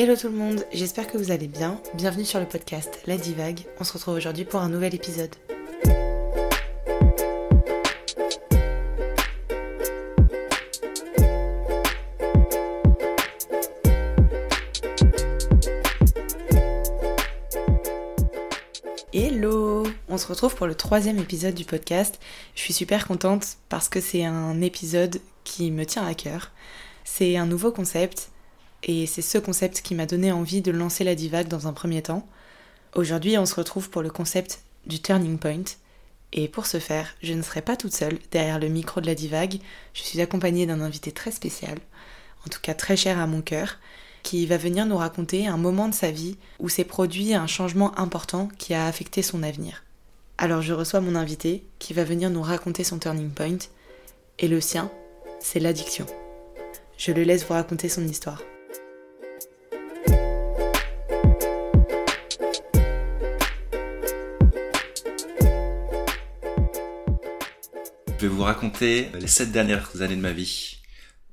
Hello tout le monde, j'espère que vous allez bien. Bienvenue sur le podcast La Divague. On se retrouve aujourd'hui pour un nouvel épisode. Hello On se retrouve pour le troisième épisode du podcast. Je suis super contente parce que c'est un épisode qui me tient à cœur. C'est un nouveau concept et c'est ce concept qui m'a donné envie de lancer la divague dans un premier temps. Aujourd'hui, on se retrouve pour le concept du turning point. Et pour ce faire, je ne serai pas toute seule derrière le micro de la divague. Je suis accompagnée d'un invité très spécial, en tout cas très cher à mon cœur, qui va venir nous raconter un moment de sa vie où s'est produit un changement important qui a affecté son avenir. Alors je reçois mon invité qui va venir nous raconter son turning point, et le sien, c'est l'addiction. Je le laisse vous raconter son histoire. Vais vous raconter les sept dernières années de ma vie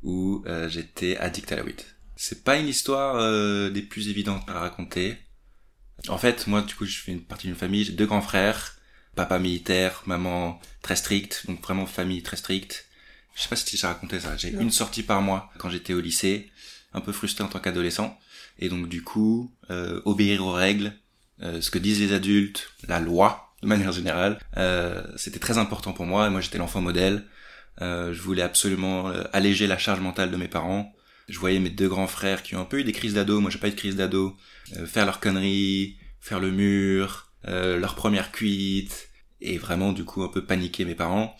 où euh, j'étais addict à la weed. C'est pas une histoire euh, des plus évidentes à raconter. En fait, moi, du coup, je fais une partie d'une famille. J'ai deux grands frères, papa militaire, maman très stricte, donc vraiment famille très stricte. Je sais pas si j'ai raconté ça. J'ai une sortie par mois quand j'étais au lycée, un peu frustré en tant qu'adolescent, et donc du coup, euh, obéir aux règles, euh, ce que disent les adultes, la loi de manière générale, euh, c'était très important pour moi. Moi, j'étais l'enfant modèle. Euh, je voulais absolument euh, alléger la charge mentale de mes parents. Je voyais mes deux grands frères qui ont un peu eu des crises d'ado, moi j'ai pas eu de crise d'ado, euh, faire leurs conneries, faire le mur, euh, leur première cuite, et vraiment du coup un peu paniquer mes parents.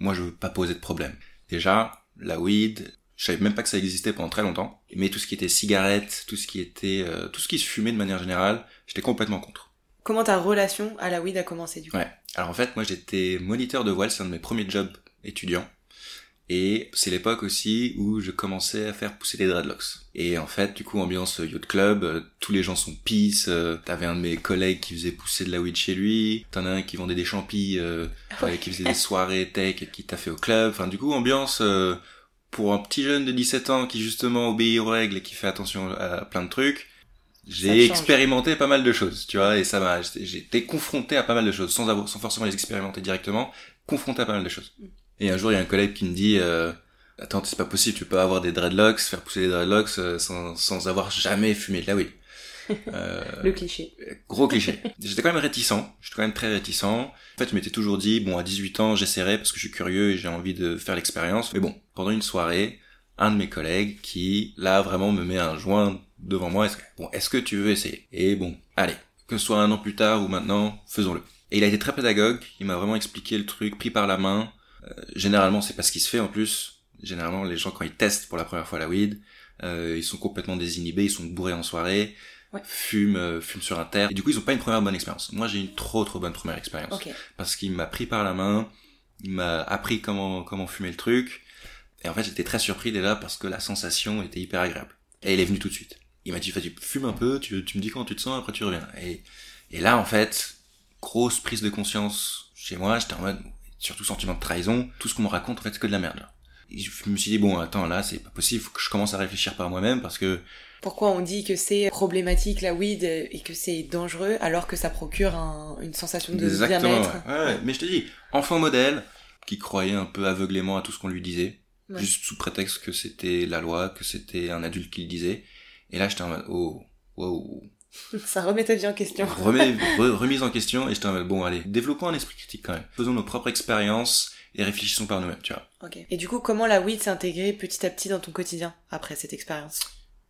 Moi je veux pas poser de problème. Déjà, la weed, je savais même pas que ça existait pendant très longtemps, mais tout ce qui était cigarette, tout ce qui était, euh, tout ce qui se fumait de manière générale, j'étais complètement contre. Comment ta relation à la weed a commencé du coup? Ouais. Alors en fait, moi j'étais moniteur de voile, c'est un de mes premiers jobs étudiants. Et c'est l'époque aussi où je commençais à faire pousser des dreadlocks. Et en fait, du coup, ambiance yacht club, euh, tous les gens sont peace. euh, T'avais un de mes collègues qui faisait pousser de la weed chez lui. T'en as un qui vendait des champis, euh, qui faisait des soirées tech et qui t'a fait au club. Enfin, du coup, ambiance euh, pour un petit jeune de 17 ans qui justement obéit aux règles et qui fait attention à plein de trucs. J'ai expérimenté pas mal de choses, tu vois, et ça m'a, j'étais- j'ai été confronté à pas mal de choses, sans avoir, sans forcément les expérimenter directement, confronté à pas mal de choses. Et un jour, il y a un collègue qui me dit, euh, attends, c'est pas possible, tu peux avoir des dreadlocks, faire pousser des dreadlocks euh, sans, sans avoir jamais fumé de la weed. Euh, Le cliché. gros cliché. J'étais quand même réticent, j'étais quand même très réticent. En fait, je m'étais toujours dit, bon, à 18 ans, j'essaierai parce que je suis curieux et j'ai envie de faire l'expérience. Mais bon, pendant une soirée, un de mes collègues qui, là, vraiment me met un joint devant moi. Est-ce que, bon, est-ce que tu veux essayer? Et bon, allez, que ce soit un an plus tard ou maintenant, faisons-le. Et il a été très pédagogue, il m'a vraiment expliqué le truc, pris par la main. Euh, généralement, c'est pas ce qui se fait en plus. Généralement, les gens, quand ils testent pour la première fois la weed, euh, ils sont complètement désinhibés, ils sont bourrés en soirée, Ouais. fument, euh, fument sur un terre. Et du coup, ils ont pas une première bonne expérience. Moi, j'ai une trop trop bonne première expérience Ok. parce qu'il m'a pris par la main, il m'a appris comment comment fumer le truc. Et en fait, j'étais très surpris déjà parce que la sensation était hyper agréable. Et il est venu tout de suite. Il m'a dit, vas-y, fume un peu, tu, tu me dis comment tu te sens, après tu reviens. Et, et là, en fait, grosse prise de conscience chez moi, j'étais en mode, surtout sentiment de trahison, tout ce qu'on me raconte, en fait, c'est que de la merde. Et je me suis dit, bon, attends, là, c'est pas possible, faut que je commence à réfléchir par moi-même parce que Pourquoi on dit que c'est problématique la weed et que c'est dangereux alors que ça procure un- une sensation de bien-être? ouais. Ouais, ouais. Mais je te dis, enfant modèle, qui croyait un peu aveuglément à tout ce qu'on lui disait, juste sous prétexte que c'était la loi, que c'était un adulte qui le disait. Et là, j'étais en mode, oh, wow. Ça remet ta vie en question. Remets- re- remise en question, et j'étais en mode, bon, allez, développons un esprit critique quand même. Faisons nos propres expériences et réfléchissons par nous-mêmes, tu vois. Ok. Et du coup, comment la weed s'est intégrée petit à petit dans ton quotidien après cette expérience?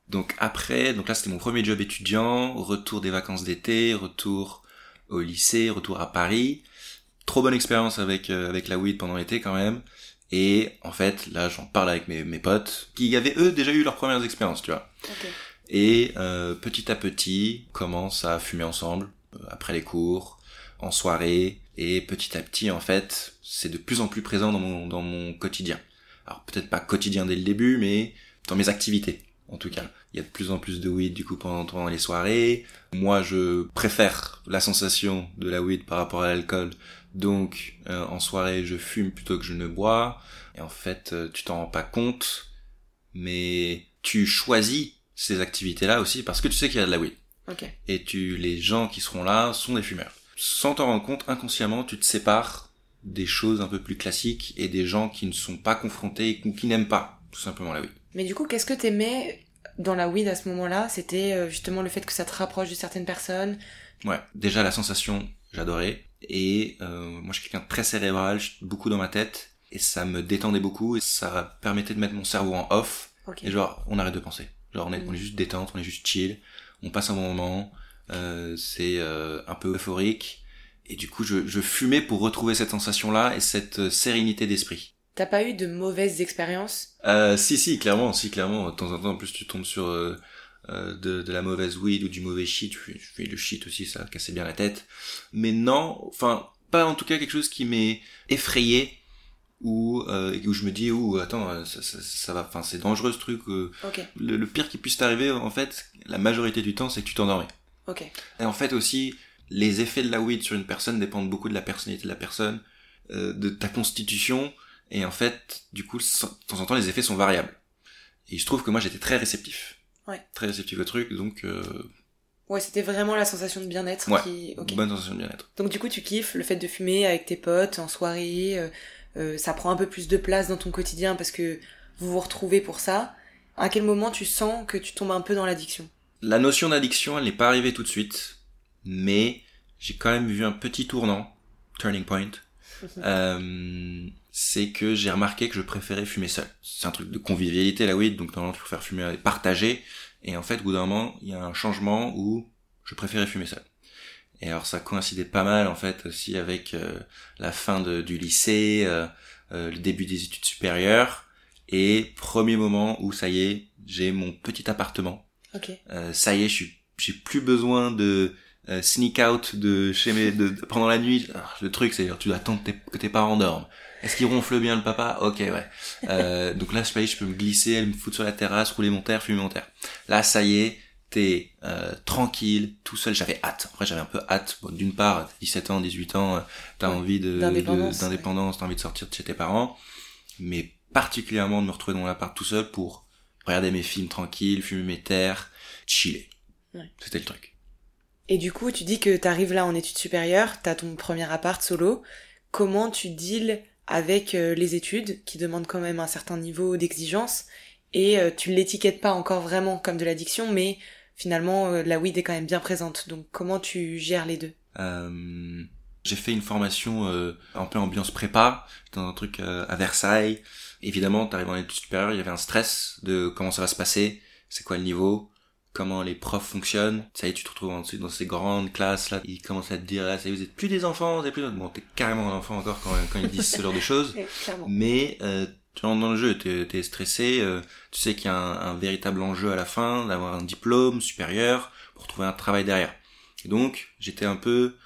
Donc après, donc là c'était mon premier job étudiant, retour des vacances d'été, retour au lycée, retour à Paris. Trop bonne expérience avec euh, avec la weed pendant l'été quand même. Et en fait, là j'en parle avec mes, mes potes qui avaient eux déjà eu leurs premières expériences, tu vois. Ok. Et euh, petit à petit, commence à fumer ensemble euh, après les cours, en soirée, et petit à petit en fait, c'est de plus en plus présent dans mon dans mon quotidien. Alors peut-être pas quotidien dès le début, mais dans mes activités en tout cas. Il y a de plus en plus de weed du coup pendant, pendant les soirées. Moi, je préfère la sensation de la weed par rapport à l'alcool. Donc, euh, en soirée, je fume plutôt que je ne bois. Et en fait, euh, tu t'en rends pas compte, mais tu choisis ces activités-là aussi parce que tu sais qu'il y a de la weed. Ok. Et tu, les gens qui seront là sont des fumeurs. Sans t'en rendre compte, inconsciemment, tu te sépares des choses un peu plus classiques et des gens qui ne sont pas confrontés ou qui n'aiment pas tout simplement la weed. Mais du coup, qu'est-ce que t'aimais dans la weed à ce moment-là? C'était euh, justement le fait que ça te rapproche de certaines personnes? Ouais, déjà la sensation, j'adorais. Et euh, moi, je suis quelqu'un de très cérébral, je suis beaucoup dans ma tête, et ça me détendait beaucoup, et ça permettait de mettre mon cerveau en off, Ok. et genre, on arrête de penser. Genre, on est, on est juste détente, on est juste chill, on passe un bon moment, euh, c'est euh, un peu euphorique, et du coup, je, je fumais pour retrouver cette sensation-là et cette euh, sérénité d'esprit. T'as pas eu de mauvaises expériences? Euh, si, si, clairement, si, clairement. De temps en temps, en plus, tu tombes sur euh, euh, de, de la mauvaise weed ou du mauvais shit. Je fais le shit aussi, ça cassait bien la tête. Mais non, enfin, pas en tout cas quelque chose qui m'est effrayé ou euh, où je me dis, ouh, attends, euh, ça, ça, ça va, enfin, c'est dangereux ce truc. euh. Ok. Le, le pire qui puisse t'arriver, en fait, la majorité du temps, c'est que tu t'endormais. Ok. Et en fait aussi, les effets de la weed sur une personne dépendent beaucoup de la personnalité de la personne, euh, de ta constitution, et en fait, du coup, de temps en temps, les effets sont variables. Et il se trouve que moi, j'étais très réceptif. Ouais. Très réceptif au truc, donc euh, Ouais, c'était vraiment la sensation de bien-être Ouais. qui. Ok. bonne sensation de bien-être. Donc du coup, tu kiffes le fait de fumer avec tes potes en soirée. Euh, ça prend un peu plus de place dans ton quotidien parce que vous vous retrouvez pour ça. À quel moment tu sens que tu tombes un peu dans l'addiction? La notion d'addiction, elle n'est pas arrivée tout de suite, mais j'ai quand même vu un petit tournant, turning point. Euh, c'est que j'ai remarqué que je préférais fumer seul. C'est un truc de convivialité la weed, donc normalement tu préfères fumer et partager. Et en fait, au bout d'un moment, il y a un changement où je préférais fumer seul. Et alors ça coïncidait pas mal en fait aussi avec euh, la fin de- du lycée, euh, euh, le début des études supérieures, et premier moment où ça y est, j'ai mon petit appartement. Ok. Euh, ça y est, je suis, j'ai plus besoin de euh, sneak out de chez mes, de, de- pendant la nuit. Alors, le truc, c'est tu dois attendre tes- que tes parents dorment. Est-ce qu'il ronfle bien le papa? Ok, ouais. Euh, donc là, je peux, je peux me glisser, me foutre sur la terrasse, rouler mon terre, fumer mon terre. Là, ça y est, t'es euh, tranquille, tout seul. J'avais hâte. En vrai, j'avais un peu hâte. Bon, D'une part, 17 ans, 18 ans, euh, t'as Ouais. envie de D'indépendance, t'as envie de sortir de chez tes parents, mais particulièrement de me retrouver dans l'appart tout seul pour regarder mes films tranquilles, fumer mes terres, chiller. Ouais. C'était le truc. Et du coup, tu dis que t'arrives là en études supérieures, t'as ton premier appart solo. Comment tu deals avec euh, les études qui demandent quand même un certain niveau d'exigence et euh, tu l'étiquettes pas encore vraiment comme de l'addiction, mais finalement euh, la weed est quand même bien présente. Donc comment tu gères les deux? Euh, j'ai fait une formation euh, un peu ambiance prépa, dans un truc euh, à Versailles. Évidemment, t'arrives en études supérieures, il y avait un stress de comment ça va se passer, c'est quoi le niveau, comment les profs fonctionnent. Ça y est, tu te retrouves ensuite dans ces grandes classes là, ils commencent à te dire là, ça y est, vous êtes plus des enfants, vous êtes plus bon, t'es carrément un enfant encore quand, quand ils disent ce genre de choses. Mais euh, tu rentres dans le jeu, t'es es stressé, euh, tu sais qu'il y a un, un véritable enjeu à la fin, d'avoir un diplôme supérieur pour trouver un travail derrière. Et donc, j'étais un peu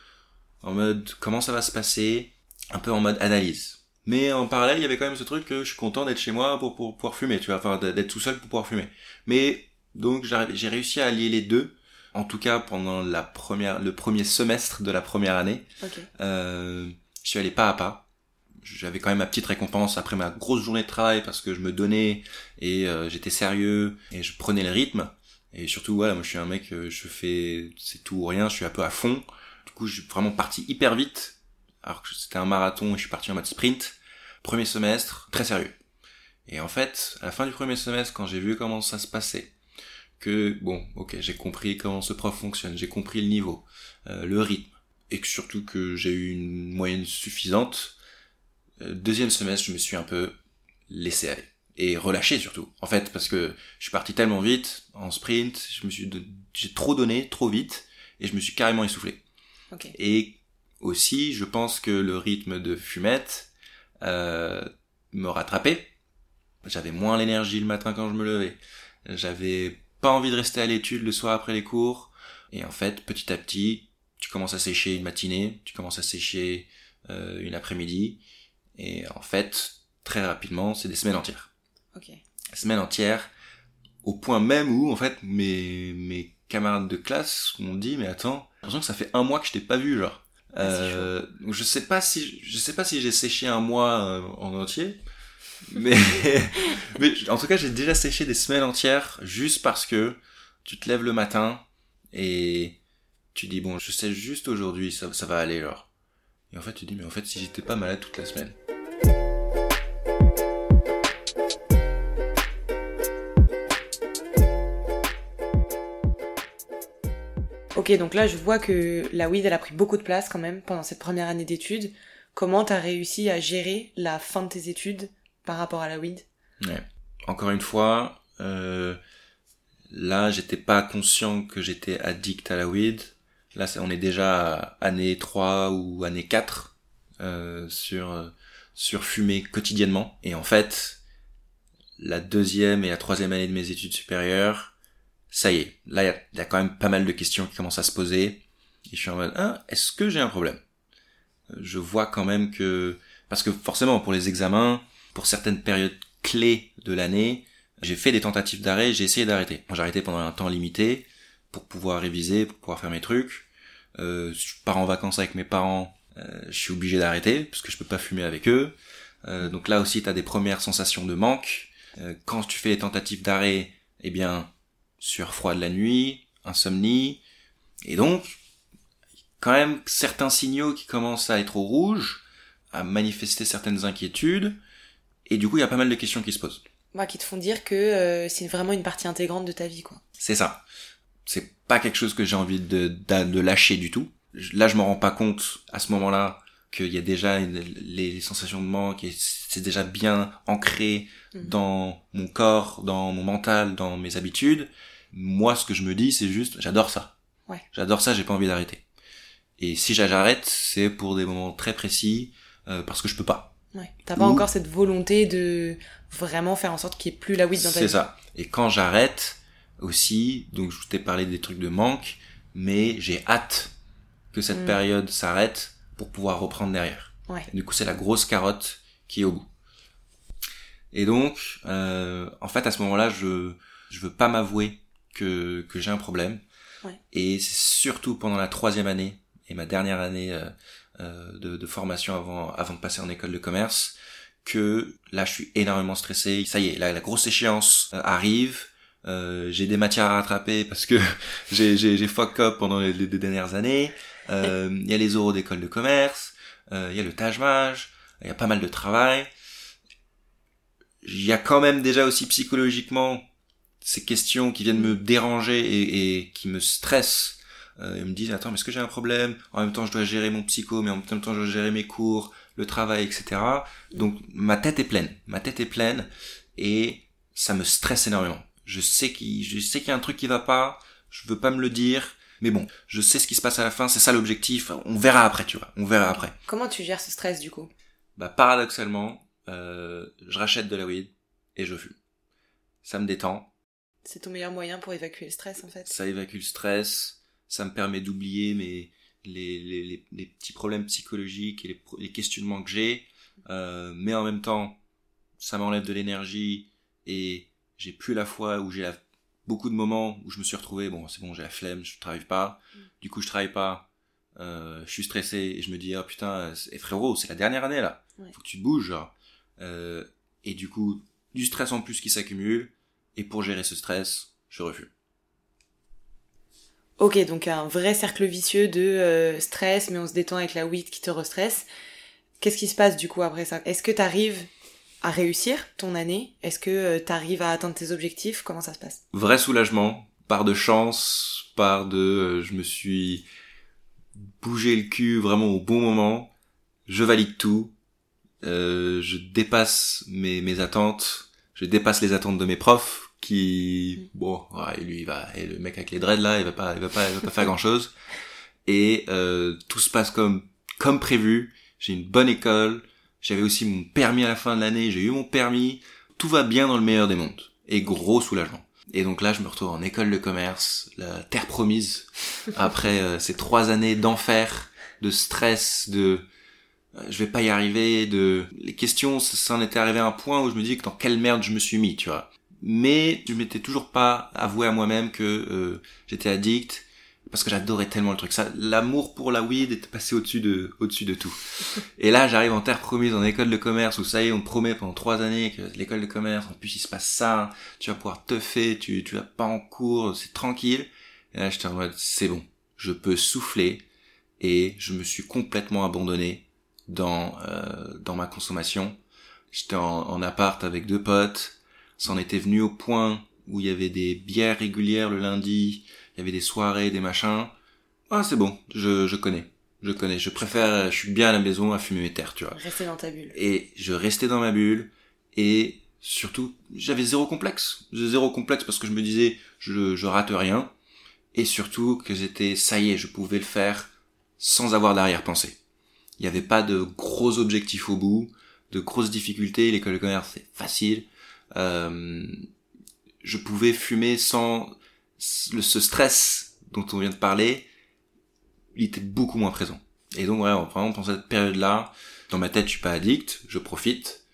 en mode comment ça va se passer, un peu en mode analyse. Mais en parallèle, il y avait quand même ce truc que je suis content d'être chez moi pour, pour pouvoir fumer, tu vois, enfin d'être tout seul pour pouvoir fumer. Mais donc j'ai réussi à allier les deux, en tout cas pendant la première, le premier semestre de la première année. Ok. Euh, je suis allé pas à pas. J'avais quand même ma petite récompense après ma grosse journée de travail parce que je me donnais et euh, j'étais sérieux et je prenais le rythme. Et surtout, voilà, moi je suis un mec, euh, je fais c'est tout ou rien, je suis un peu à fond. Du coup, je suis vraiment parti hyper vite. Alors que c'était un marathon et je suis parti en mode sprint. Premier semestre, très sérieux. Et en fait, à la fin du premier semestre, quand j'ai vu comment ça se passait, que bon, ok, j'ai compris comment ce prof fonctionne, j'ai compris le niveau, euh, le rythme, et que surtout que j'ai eu une moyenne suffisante, deuxième semestre, je me suis un peu laissé aller. Et relâché surtout. En fait, parce que je suis parti tellement vite, en sprint, je me suis, de- j'ai trop donné, trop vite, et je me suis carrément essoufflé. Ok. Et aussi, je pense que le rythme de fumette euh, me rattrapait. J'avais moins l'énergie le matin quand je me levais. J'avais pas envie de rester à l'étude le soir après les cours. Et en fait, petit à petit, tu commences à sécher une matinée, tu commences à sécher euh, une après-midi. Et en fait, très rapidement, c'est des semaines entières. Ok. Semaines entières, au point même où, en fait, mes, mes camarades de classe m'ont dit, mais attends, j'ai l'impression que ça fait un mois que je t'ai pas vu, genre. Ah, Euh, je sais pas si je sais pas si j'ai séché un mois euh, en entier, mais, mais en tout cas, j'ai déjà séché des semaines entières juste parce que tu te lèves le matin et tu dis bon, je sais juste aujourd'hui, ça, ça va aller alors. Et en fait, tu dis mais en fait, si j'étais pas malade toute la semaine. Ok, donc là je vois que la weed elle a pris beaucoup de place quand même pendant cette première année d'études. Comment t'as réussi à gérer la fin de tes études par rapport à la weed? Ouais. Encore une fois, euh, là j'étais pas conscient que j'étais addict à la weed. Là on est déjà année 3 ou année 4 euh, sur, sur fumer quotidiennement. Et en fait, la deuxième et la troisième année de mes études supérieures, ça y est, là il y, a quand même pas mal de questions qui commencent à se poser. Et je suis en mode, ah, est-ce que j'ai un problème? Je vois quand même que... Parce que forcément, pour les examens, pour certaines périodes clés de l'année, j'ai fait des tentatives d'arrêt, j'ai essayé d'arrêter. j'ai arrêté pendant un temps limité pour pouvoir réviser, pour pouvoir faire mes trucs. Euh, je pars en vacances avec mes parents, euh, je suis obligé d'arrêter parce que je peux pas fumer avec eux. Euh, donc là aussi, tu as des premières sensations de manque. Euh, quand tu fais les tentatives d'arrêt, eh bien, sur froid de la nuit, insomnie, et donc quand même certains signaux qui commencent à être au rouge, à manifester certaines inquiétudes, et du coup il y a pas mal de questions qui se posent. Bah, qui te font dire que euh, c'est vraiment une partie intégrante de ta vie, quoi. C'est ça. C'est pas quelque chose que j'ai envie de, de, lâcher du tout. Là, je m'en rends pas compte à ce moment-là qu'il y a déjà les sensations de manque et c'est déjà bien ancré mmh. dans mon corps, dans mon mental, dans mes habitudes moi, ce que je me dis, c'est juste, j'adore ça. Ouais. J'adore ça, j'ai pas envie d'arrêter. Et si j'arrête, c'est pour des moments très précis, euh, parce que je peux pas. Ouais. T'as pas encore cette volonté de vraiment faire en sorte qu'il n'y ait plus la weed dans ta vie. C'est ça. Et quand j'arrête, aussi, donc je t'ai parlé des trucs de manque, mais j'ai hâte que cette mm. période s'arrête pour pouvoir reprendre derrière. Ouais. du coup, c'est la grosse carotte qui est au bout. Et donc, euh, en fait, à ce moment-là, je je veux pas m'avouer que, que j'ai un problème. Et c'est surtout pendant la troisième année et ma dernière année euh, euh, de, de, formation avant, avant de passer en école de commerce que là je suis énormément stressé. Ça y est, la, la grosse échéance euh, arrive. Euh, j'ai des matières à rattraper parce que j'ai, j'ai, j'ai fuck up pendant les, deux dernières années. Il y a les oraux d'école de commerce. Il y a le Taj Il y a pas mal de travail. Il y a quand même déjà aussi psychologiquement ces questions qui viennent me déranger et, et qui me stressent euh, et me disent attends mais est-ce que j'ai un problème? En même temps je dois gérer mon psycho mais en même temps je dois gérer mes cours le travail etc donc ma tête est pleine. Ma tête est pleine et ça me stresse énormément. Je sais qu'il je sais qu'il y a un truc qui va pas. Je veux pas me le dire. Mais bon je sais ce qui se passe à la fin. C'est ça l'objectif. On verra après tu vois. On verra après. Comment tu gères ce stress du coup? Bah paradoxalement euh, je rachète de la weed et je fume. Ça me détend c'est ton meilleur moyen pour évacuer le stress en fait. Ça évacue le stress, ça me permet d'oublier mes les, les, les, petits problèmes psychologiques et les, les questionnements que j'ai, euh, mais en même temps, ça m'enlève de l'énergie et j'ai plus la foi où j'ai beaucoup de moments où je me suis retrouvé, bon c'est bon j'ai la flemme, je travaille pas, mm. du coup je travaille pas, euh, je suis stressé et je me dis ah oh, putain et frérot c'est la dernière année là, faut que tu te bouges genre. Euh, et du coup du stress en plus qui s'accumule, et pour gérer ce stress, je refuse. Ok, donc un vrai cercle vicieux de euh, stress, mais on se détend avec la weed qui te restresse. Qu'est-ce qui se passe du coup après ça? Est-ce que tu arrives à réussir ton année? Est-ce que euh, tu arrives à atteindre tes objectifs? Comment ça se passe? Vrai soulagement, part de chance, part de euh, je me suis bougé le cul vraiment au bon moment, je valide tout, je dépasse mes, mes attentes, je dépasse les attentes de mes profs, qui bon ouais, lui il va et le mec avec les dreads là il va pas il va pas il va pas faire grand chose et euh, tout se passe comme comme prévu. J'ai une bonne école. J'avais aussi mon permis à la fin de l'année. J'ai eu mon permis. Tout va bien dans le meilleur des mondes. Et gros soulagement. Et donc là je me retrouve en école de commerce la terre promise après euh, ces trois années d'enfer de stress de euh, je vais pas y arriver de les questions ça en était arrivé à un point où je me dis que dans quelle merde je me suis mis tu vois mais je m'étais toujours pas avoué à moi-même que euh, j'étais addict. parce que j'adorais tellement le truc. Ça, l'amour pour la weed était passé au-dessus de, au-dessus de tout. Et là, j'arrive en terre promise en école de commerce où ça y est, on te promet pendant trois années que l'école de commerce, en plus il se passe ça, tu vas pouvoir te faire, tu, tu vas pas en cours, c'est tranquille. Et là, j'étais en mode, c'est bon, je peux souffler et je me suis complètement abandonné dans, euh, dans ma consommation. J'étais en, en appart avec deux potes, ça en était venu au point où il y avait des bières régulières le lundi, il y avait des soirées, des machins. Ah, c'est bon, je, je connais. Je connais. Je préfère, je suis bien à la maison à fumer mes terres, tu vois. Rester dans ta bulle. Et je restais dans ma bulle. Et surtout, j'avais zéro complexe. J'ai zéro complexe parce que je me disais, je, je rate rien. Et surtout que j'étais, ça y est, je pouvais le faire sans avoir d'arrière-pensée. Il n'y avait pas de gros objectifs au bout, de grosses difficultés. L'école de commerce, c'est facile. Euh, je pouvais fumer sans ce stress dont on vient de parler, il était beaucoup moins présent. Et donc vraiment pendant cette période-là, dans ma tête, je suis pas addict, je profite.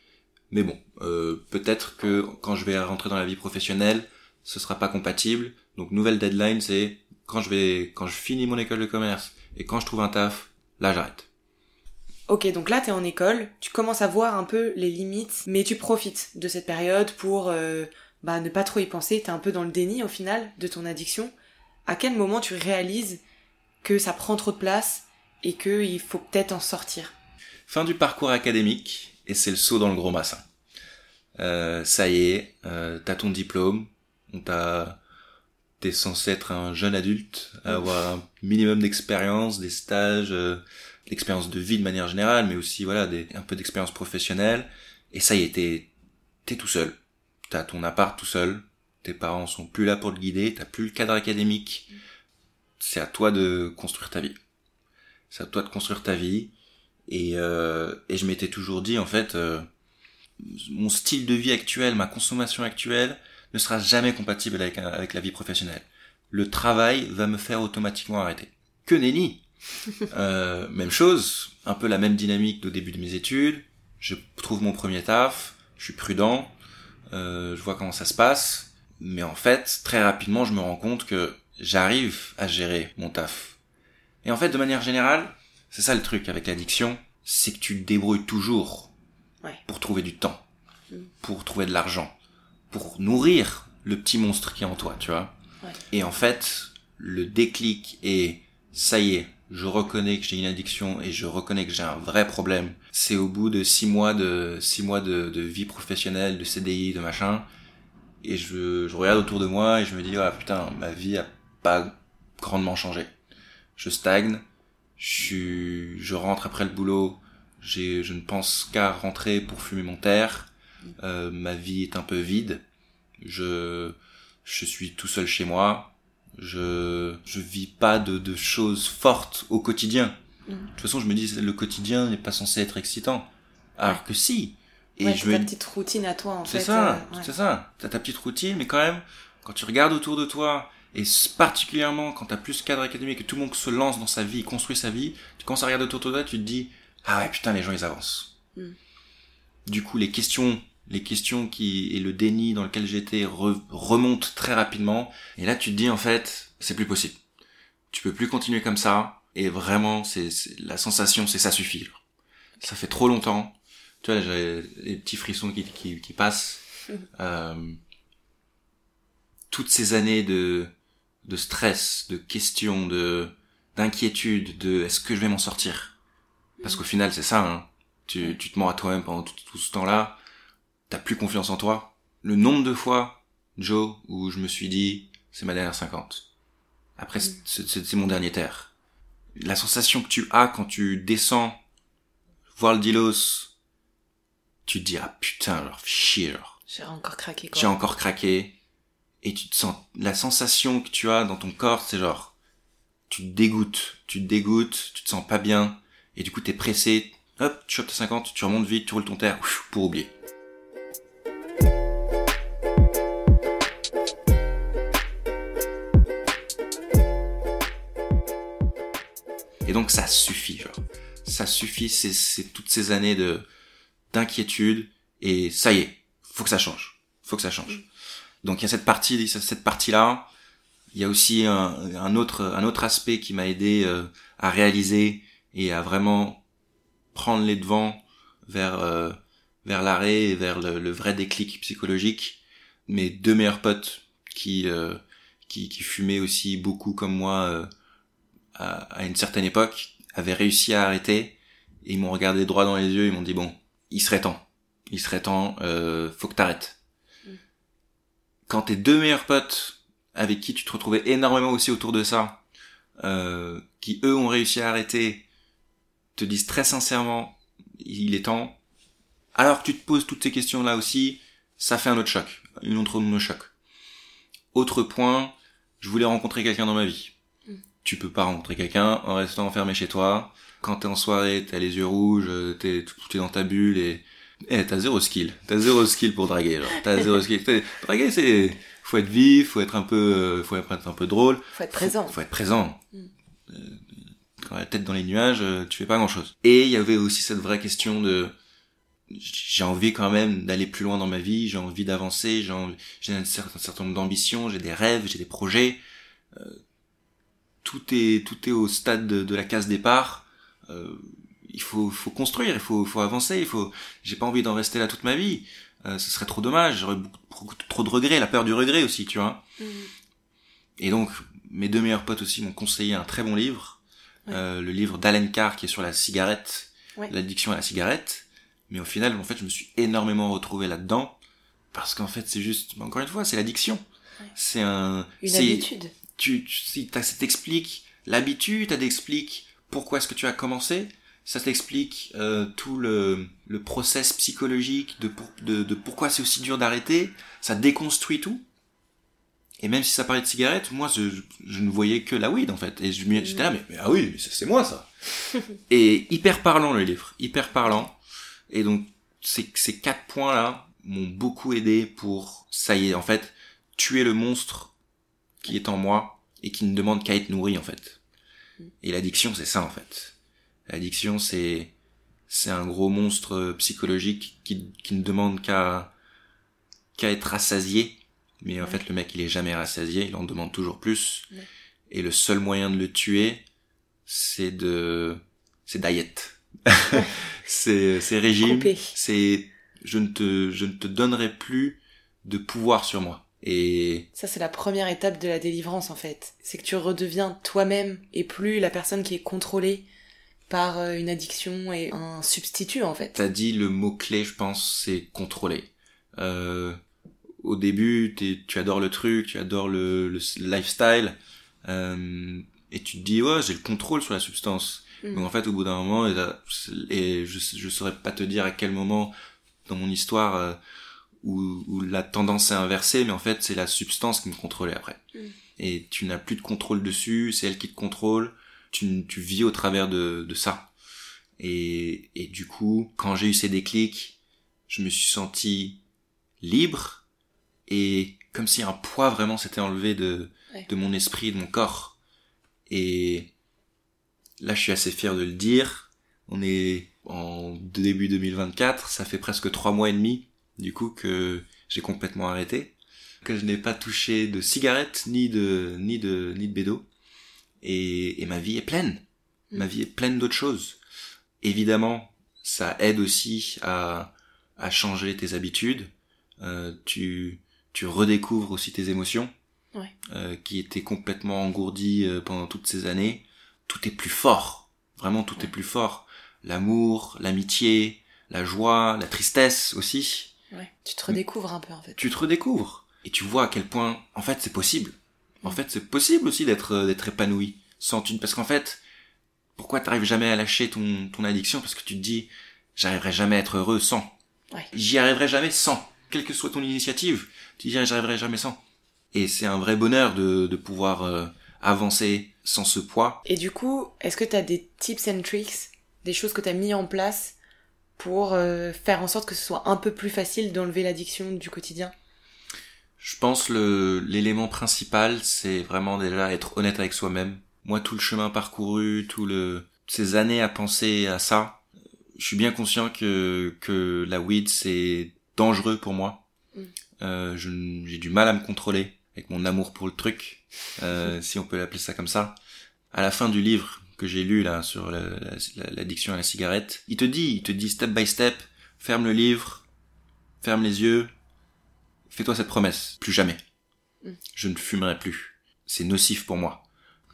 Mais bon, euh, peut-être que quand je vais rentrer dans la vie professionnelle, ce sera pas compatible. Donc nouvelle deadline, c'est quand je vais, quand je finis mon école de commerce et quand je trouve un taf, là j'arrête. Ok, donc là t'es en école, tu commences à voir un peu les limites, mais tu profites de cette période pour euh, bah, ne pas trop y penser, t'es un peu dans le déni au final de ton addiction. À quel moment tu réalises que ça prend trop de place et qu'il faut peut-être en sortir? Fin du parcours académique, et c'est le saut dans le gros bassin. Euh, ça y est, euh, t'as ton diplôme, t'es censé être un jeune adulte, avoir un minimum d'expérience, des stages, euh, l'expérience de vie de manière générale, mais aussi voilà des, un peu d'expérience professionnelle. Et ça y est, t'es tout seul t'as ton appart tout seul, tes parents sont plus là pour te guider, t'as plus le cadre académique. C'est à toi de construire ta vie. C'est à toi de construire ta vie. Et, euh, et je m'étais toujours dit, en fait, euh, mon style de vie actuel, ma consommation actuelle, ne sera jamais compatible avec, avec la vie professionnelle. Le travail va me faire automatiquement arrêter. Que nenni euh, Même chose, un peu la même dynamique au début de mes études. Je trouve mon premier taf, je suis prudent, euh, je vois comment ça se passe, mais en fait, très rapidement, je me rends compte que j'arrive à gérer mon taf. Et en fait, de manière générale, c'est ça le truc avec l'addiction, c'est que tu te débrouilles toujours pour trouver du temps, mm. pour trouver de l'argent, pour nourrir le petit monstre qui est en toi, tu vois. Et en fait, le déclic est, ça y est, je reconnais que j'ai une addiction et je reconnais que j'ai un vrai problème. C'est au bout de six mois de six mois de, de vie professionnelle, de CDI, de machin, et je, je regarde autour de moi et je me dis ah putain ma vie a pas grandement changé. Je stagne, je je rentre après le boulot, j'ai, je ne pense qu'à rentrer pour fumer mon terre. Euh, ma vie est un peu vide. Je, je suis tout seul chez moi je je vis pas de, de choses fortes au quotidien. De toute façon, je me dis le quotidien n'est pas censé être excitant. Alors que si. Et ouais, je ta petite routine à toi en fait. C'est ça, euh, c'est ça. T'as ta petite routine, mais quand même, quand tu regardes autour de toi et particulièrement quand t'as plus de cadre académique et que tout le monde se lance dans sa vie, construit sa vie, tu commences à regarder autour de toi, tu te dis ah ouais putain les gens ils avancent. Mm. Du coup les questions les questions qui et le déni dans lequel j'étais remontent très rapidement. Et là, tu te dis en fait, c'est plus possible. Tu peux plus continuer comme ça. Et vraiment, c'est la sensation, c'est ça suffit. Ça fait trop longtemps. Tu vois, j'ai les petits frissons qui, qui, qui passent. Euh, toutes ces années de de stress, de questions, de d'inquiétude, de est-ce que je vais m'en sortir? Parce qu'au final, c'est ça. Hein. Tu, tu te mens à toi-même pendant tout ce temps-là t'as plus confiance en toi. Le nombre de fois, Joe, où je me suis dit, c'est ma dernière 50. Après, mm. c'est mon dernier terre. La sensation que tu as quand tu descends voir le Dilos, tu te dis, ah putain, alors chier, J'ai encore craqué, J'ai encore craqué. Et tu te sens, la sensation que tu as dans ton corps, c'est genre, tu te dégoûtes, tu te dégoûtes, tu te sens pas bien, et du coup t'es pressé, hop, tu chopes ta 50, tu remontes vite, tu roules ton terre, pour oublier. Et donc ça suffit, genre. Ça suffit, c'est toutes ces années de d'inquiétude et ça y est, faut que ça change. Faut que ça change. Donc il y a cette partie, cette partie là. Il y a aussi un, un autre un autre aspect qui m'a aidé euh, à réaliser et à vraiment prendre les devants vers euh, vers l'arrêt et vers le, le, vrai déclic psychologique. Mes deux meilleurs potes qui euh, qui, qui fumaient aussi beaucoup comme moi à, à une certaine époque avaient réussi à arrêter et ils m'ont regardé droit dans les yeux, ils m'ont dit bon, il serait temps, il serait temps, euh, faut que t'arrêtes. Mm. Quand tes deux meilleurs potes avec qui tu te retrouvais énormément aussi autour de ça, euh, qui eux ont réussi à arrêter, te disent très sincèrement, il est temps. Alors que tu te poses toutes ces questions-là aussi, ça fait un autre choc, une autre de choc. Autre point, je voulais rencontrer quelqu'un dans ma vie. Tu peux pas rencontrer quelqu'un en restant enfermé chez toi. Quand t'es en soirée, t'as les yeux rouges, t'es tout est dans ta bulle et eh, t'as zéro skill. T'as zéro skill pour draguer, genre. T'as zéro skill. Draguer, c'est, faut être vif, faut être un peu, euh, faut être un peu drôle. Faut être présent. Faut, être présent. Mm. Euh, quand la tête dans les nuages, euh, tu fais pas grand chose. Et il y avait aussi cette vraie question de, j'ai envie quand même d'aller plus loin dans ma vie, j'ai envie d'avancer, j'ai un certain, certain nombre d'ambitions, j'ai des rêves, j'ai des projets. Euh, tout est, tout est au stade de, de la case départ. Euh, il faut, faut construire, il faut, faut avancer, il faut. J'ai pas envie d'en rester là toute ma vie. Euh, ce serait trop dommage. J'aurais beaucoup, trop de regrets, la peur du regret aussi, tu vois. Mm. Et donc, mes deux meilleurs potes aussi m'ont conseillé un très bon livre, euh, le livre d'Alen Carr qui est sur la cigarette, l'addiction à la cigarette. Mais au final, en fait, je me suis énormément retrouvé là-dedans parce qu'en fait, c'est juste, encore une fois, c'est l'addiction. C'est un. Une habitude. Tu, tu, ça t'explique l'habitude, ça t'explique pourquoi est-ce que tu as commencé, ça t'explique euh, tout le, le process psychologique de, de, de pourquoi c'est aussi dur d'arrêter, ça déconstruit tout. Et même si ça parlait de cigarette, moi je, je ne voyais que la weed en fait. Et j'étais là, mais, mais, ah oui, c'est moi ça. et hyper parlant le livre, hyper parlant. Et donc ces, ces quatre points là m'ont beaucoup aidé pour, ça y est, en fait, tuer le monstre qui est en moi et qui ne demande qu'à être nourri en fait. Mm. Et l'addiction c'est ça en fait. L'addiction, c'est c'est un gros monstre psychologique qui, qui ne demande qu'à qu'à être rassasié. Mais en fait, le mec, il est jamais rassasié, il en demande toujours plus. Et le seul moyen de le tuer, c'est de c'est diet. c'est c'est régime. C'est je ne te je ne te donnerai plus de pouvoir sur moi. Et ça, c'est la première étape de la délivrance, en fait. C'est que tu redeviens toi-même et plus la personne qui est contrôlée par euh, une addiction et un substitut en fait. T'as dit le mot clé, je pense, c'est contrôler. Euh, au début, tu adores le truc, tu adores le, le lifestyle, euh, et tu te dis ouais, j'ai le contrôle sur la substance. Mm. Donc en fait, au bout d'un moment, et, je je saurais pas te dire à quel moment dans mon histoire euh, où, où, la tendance est inversée, mais en fait, c'est la substance qui me contrôlait après. Mm. Et tu n'as plus de contrôle dessus, c'est elle qui te contrôle tu, tu vis au travers de, de ça. Et, et du coup, quand j'ai eu ces déclics, je me suis senti libre et comme si un poids vraiment s'était enlevé de, de mon esprit, de mon corps. Et là, je suis assez fier de le dire. On est en début 2024, ça fait presque trois mois et demi, du coup, que j'ai complètement arrêté. Que je n'ai pas touché de cigarette, ni de, ni de, ni de bédo et, et ma vie est pleine. Mm. Ma vie est pleine d'autres choses. Évidemment, ça aide aussi à, à changer tes habitudes. Euh, tu, tu redécouvres aussi tes émotions, ouais. euh, qui étaient complètement engourdies euh, pendant toutes ces années. Tout est plus fort. Vraiment, tout est plus fort. L'amour, l'amitié, la joie, la tristesse aussi. Ouais. Tu te redécouvres un peu en fait. Tu te redécouvres et tu vois à quel point, en fait, c'est possible en fait, c'est possible aussi d'être euh, d'être épanoui sans une parce qu'en fait, pourquoi t'arrives jamais à lâcher ton ton addiction? Parce que tu te dis j'arriverai jamais à être heureux sans. Ouais. J'y arriverai jamais sans. Quelle que soit ton initiative, tu dis j'arriverai jamais sans. Et c'est un vrai bonheur de de pouvoir euh, avancer sans ce poids. Et du coup, est-ce que t'as des tips and tricks, des choses que t'as mis en place pour euh, faire en sorte que ce soit un peu plus facile d'enlever l'addiction du quotidien je pense le l'élément principal, c'est vraiment déjà être honnête avec soi-même. Moi, tout le chemin parcouru, tout le ces années à penser à ça, je suis bien conscient que que la weed c'est dangereux pour moi. Mm. Euh, j'ai du mal à me contrôler. avec mon amour pour le truc, euh, si on peut l'appeler ça comme ça. À la fin du livre que j'ai lu là sur l'addiction à la cigarette, il te dit, il te dit step by step, ferme le livre, ferme les yeux, fais-toi cette promesse, plus jamais. Mm. Je ne fumerai plus. C'est nocif pour moi.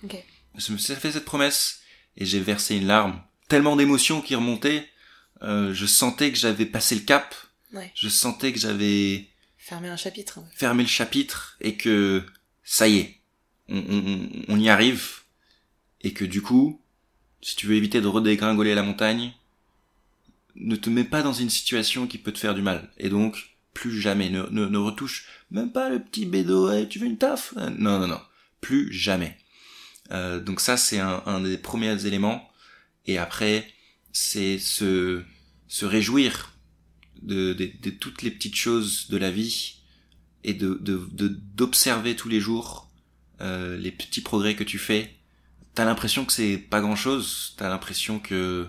Ok. Je me suis fait cette promesse et j'ai versé une larme. Tellement d'émotions qui remontaient, euh, je sentais que j'avais passé le cap. Ouais. Je sentais que j'avais Fermer un chapitre. fermé le chapitre et que ça y est, on, on- on y arrive et que du coup, si tu veux éviter de redégringoler la montagne, ne te mets pas dans une situation qui peut te faire du mal. Et donc, plus jamais, ne, retouche même pas le petit bédo, tu veux une taf? Non, non, non, plus jamais. Euh, donc ça, c'est un, des premiers éléments. Et après, c'est se, se réjouir de, toutes les petites choses de la vie et de- d'observer tous les jours euh, les petits progrès que tu fais. T'as l'impression que c'est pas grand chose. T'as l'impression que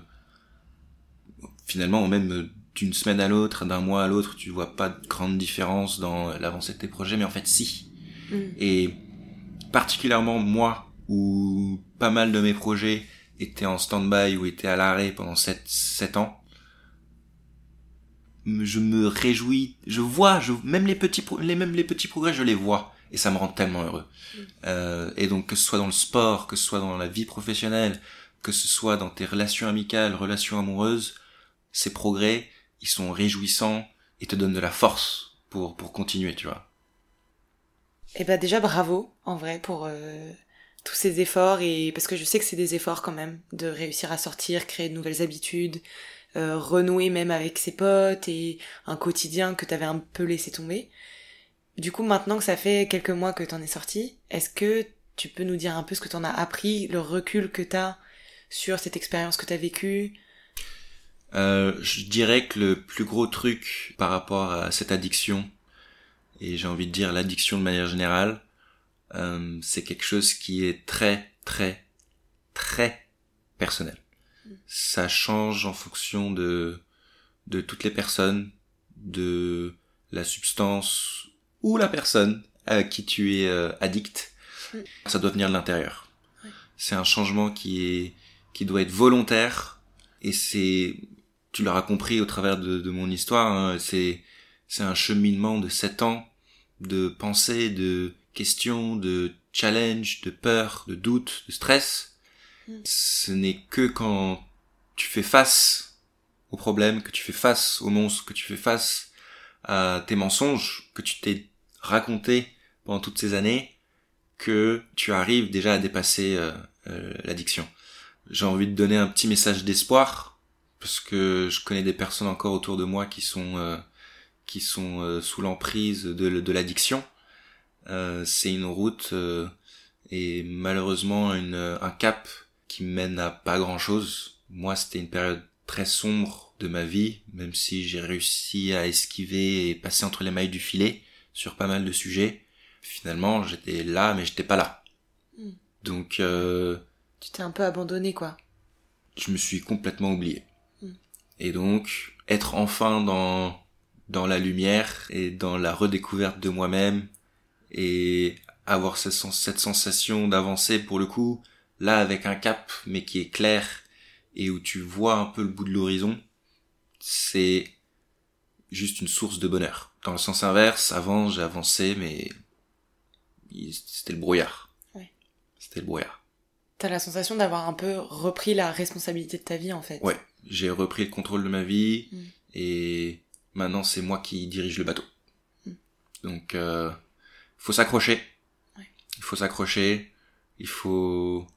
finalement, même d'une semaine à l'autre, d'un mois à l'autre, tu vois pas de grande différence dans l'avancée de tes projets, mais en fait, si. Mm. Et particulièrement moi, où pas mal de mes projets étaient en stand-by ou étaient à l'arrêt pendant 7, 7 ans, je me réjouis, je vois, je, même les petits, pro- les, même les petits progrès, je les vois. Et ça me rend tellement heureux. Mm. Euh, et donc, que ce soit dans le sport, que ce soit dans la vie professionnelle, que ce soit dans tes relations amicales, relations amoureuses, ces progrès, ils sont réjouissants et te donnent de la force pour, pour continuer, tu vois. Et bah déjà bravo en vrai pour euh, tous ces efforts et parce que je sais que c'est des efforts quand même de réussir à sortir, créer de nouvelles habitudes, euh, renouer même avec ses potes et un quotidien que t'avais un peu laissé tomber. Du coup maintenant que ça fait quelques mois que t'en es sorti, est-ce que tu peux nous dire un peu ce que t'en as appris, le recul que t'as sur cette expérience que t'as vécue? Euh, je dirais que le plus gros truc par rapport à cette addiction, et j'ai envie de dire l'addiction de manière générale, euh, c'est quelque chose qui est très, très, très personnel. Ça change en fonction de, de toutes les personnes, de la substance ou la personne à qui tu es euh, addict. Mm. Ça doit venir de l'intérieur. C'est un changement qui est, qui doit être volontaire et c'est, tu l'auras compris au travers de, de mon histoire, hein, c'est, c'est un cheminement de sept ans de pensées, de questions, de challenges, de peurs, de doutes, de stress. Mm. Ce n'est que quand tu fais face aux problèmes, que tu fais face aux monstres, que tu fais face à tes mensonges que tu t'es raconté pendant toutes ces années, que tu arrives déjà à dépasser euh, euh, l'addiction. J'ai envie de donner un petit message d'espoir parce que je connais des personnes encore autour de moi qui sont euh, qui sont euh, sous l'emprise de, de l'addiction. Euh, c'est une route euh, et malheureusement un cap qui mène à pas grand chose. Moi, c'était une période très sombre de ma vie, même si j'ai réussi à esquiver et passer entre les mailles du filet sur pas mal de sujets. Finalement, j'étais là, mais j'étais pas là. Mm. Donc, euh, Tu t'es un peu abandonné quoi. je me suis complètement oublié. Mm. Et donc, être enfin dans, dans la lumière et dans la redécouverte de moi-même et avoir cette, sens- cette sensation d'avancer pour le coup, là avec un cap, mais qui est clair et où tu vois un peu le bout de l'horizon, c'est juste une source de bonheur. Dans le sens inverse, avant j'ai avancé, mais c'était le brouillard. Ouais. C'était le brouillard. T'as la sensation d'avoir un peu repris la responsabilité de ta vie en fait. Ouais, j'ai repris le contrôle de ma vie Mm. et maintenant c'est moi qui dirige le bateau. Mm. Donc euh, faut s'accrocher. Ouais. Il faut s'accrocher, il faut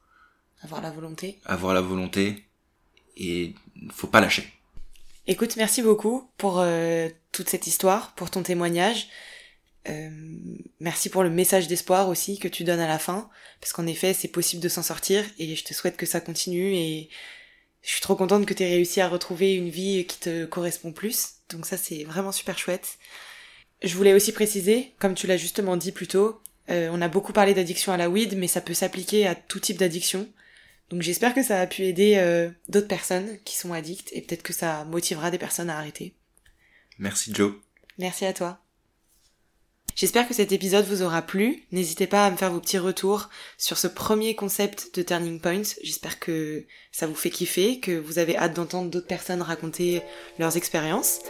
Avoir la volonté. avoir la volonté et faut pas lâcher. Écoute, merci beaucoup pour euh, toute cette histoire, pour ton témoignage. Euh, merci pour le message d'espoir aussi que tu donnes à la fin, parce qu'en effet, c'est possible de s'en sortir et je te souhaite que ça continue et je suis trop contente que tu aies réussi à retrouver une vie qui te correspond plus. Donc ça, c'est vraiment super chouette. Je voulais aussi préciser, comme tu l'as justement dit plus tôt, euh, on a beaucoup parlé d'addiction à la weed, mais ça peut s'appliquer à tout type d'addiction. Donc j'espère que ça a pu aider euh, d'autres personnes qui sont addictes et peut-être que ça motivera des personnes à arrêter. Merci Joe. Merci à toi. J'espère que cet épisode vous aura plu. N'hésitez pas à me faire vos petits retours sur ce premier concept de Turning Point. J'espère que ça vous fait kiffer, que vous avez hâte d'entendre d'autres personnes raconter leurs expériences.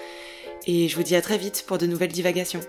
Et je vous dis à très vite pour de nouvelles divagations.